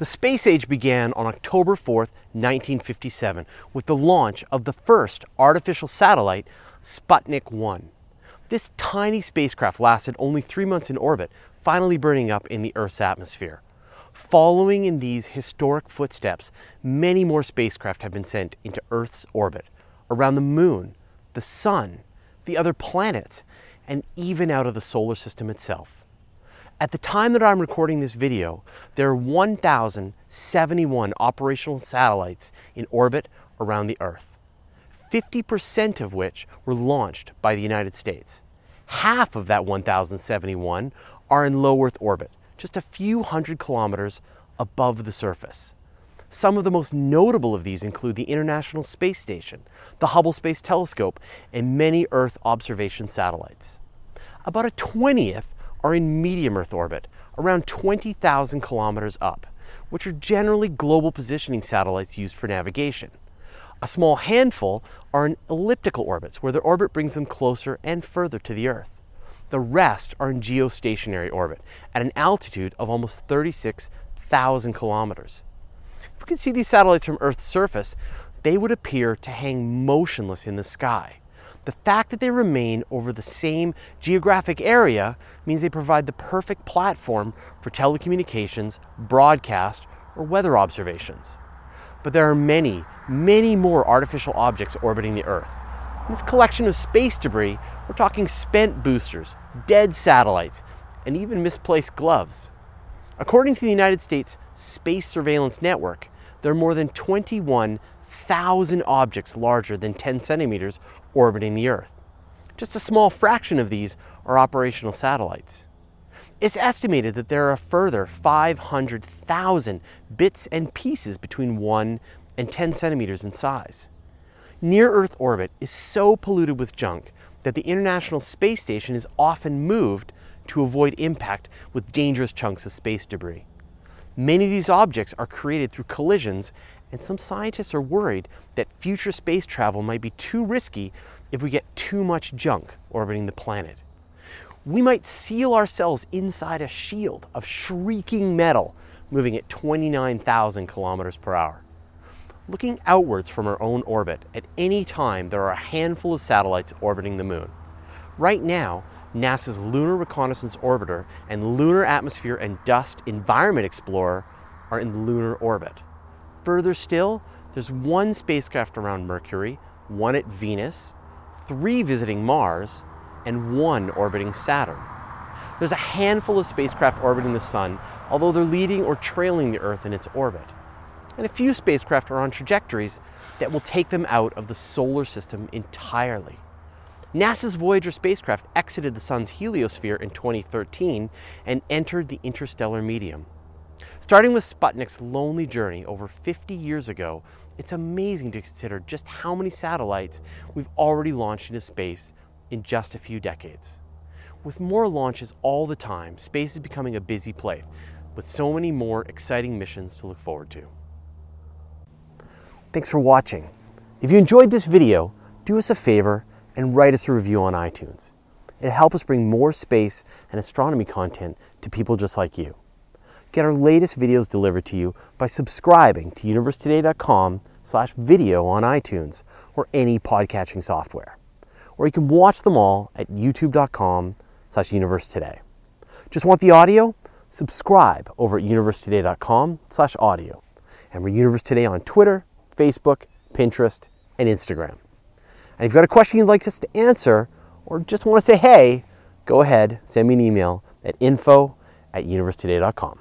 The space age began on October 4th, 1957, with the launch of the first artificial satellite, Sputnik 1. This tiny spacecraft lasted only three months in orbit, finally burning up in the Earth's atmosphere. Following in these historic footsteps, many more spacecraft have been sent into Earth's orbit, around the moon, the sun, the other planets, and even out of the solar system itself. At the time that I'm recording this video, there are 1,071 operational satellites in orbit around the Earth, 50% of which were launched by the United States. Half of that 1,071 are in low Earth orbit, just a few hundred kilometers above the surface. Some of the most notable of these include the International Space Station, the Hubble Space Telescope, and many Earth observation satellites. About a 20th are in medium Earth orbit, around 20,000 kilometers up, which are generally global positioning satellites used for navigation. A small handful are in elliptical orbits, where their orbit brings them closer and further to the Earth. The rest are in geostationary orbit at an altitude of almost 36,000 kilometers. If we could see these satellites from Earth's surface, they would appear to hang motionless in the sky. The fact that they remain over the same geographic area means they provide the perfect platform for telecommunications, broadcast, or weather observations. But there are many, many more artificial objects orbiting the Earth. In this collection of space debris, we're talking spent boosters, dead satellites, and even misplaced gloves. According to the United States Space Surveillance Network, there are more than 21,000 objects larger than 10 centimeters orbiting the Earth. Just a small fraction of these are operational satellites. It's estimated that there are a further 500,000 bits and pieces between 1 and 10 centimeters in size. Near Earth orbit is so polluted with junk that the International Space Station is often moved to avoid impact with dangerous chunks of space debris. Many of these objects are created through collisions and some scientists are worried that future space travel might be too risky if we get too much junk orbiting the planet. We might seal ourselves inside a shield of shrieking metal moving at 29,000 kilometers per hour. Looking outwards from our own orbit, at any time there are a handful of satellites orbiting the moon. Right now, NASA's Lunar Reconnaissance Orbiter and Lunar Atmosphere and Dust Environment Explorer are in lunar orbit. Further still, there's one spacecraft around Mercury, one at Venus, three visiting Mars, and one orbiting Saturn. There's a handful of spacecraft orbiting the Sun, although they're leading or trailing the Earth in its orbit. And a few spacecraft are on trajectories that will take them out of the solar system entirely. NASA's Voyager spacecraft exited the Sun's heliosphere in 2013 and entered the interstellar medium. Starting with Sputnik's lonely journey over 50 years ago, it's amazing to consider just how many satellites we've already launched into space in just a few decades. With more launches all the time, space is becoming a busy place, with so many more exciting missions to look forward to. Thanks for watching. If you enjoyed this video, do us a favor and write us a review on iTunes. It'll help us bring more space and astronomy content to people just like you. Get our latest videos delivered to you by subscribing to universetoday.com slash video on iTunes or any podcatching software. Or you can watch them all at youtube.com slash universetoday. Just want the audio? Subscribe over at universetoday.com slash audio. And we're Universe Today on Twitter, Facebook, Pinterest, and Instagram. And if you've got a question you'd like us to answer or just want to say hey, go ahead, send me an email at info at universetoday.com.